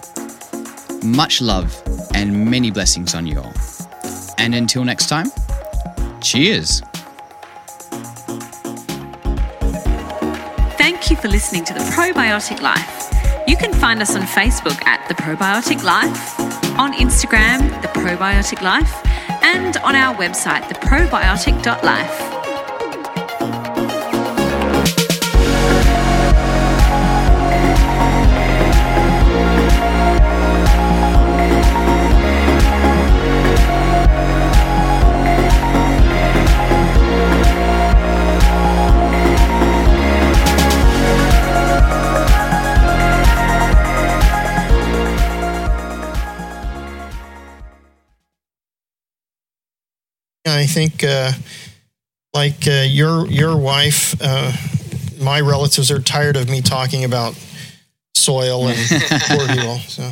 Much love and many blessings on you all. And until next time, cheers. Thank you for listening to The Probiotic Life. You can find us on Facebook at The Probiotic Life, on Instagram, The Probiotic Life, and on our website, theprobiotic.life. I think, uh, like uh, your your wife, uh, my relatives are tired of me talking about soil and poor people. So.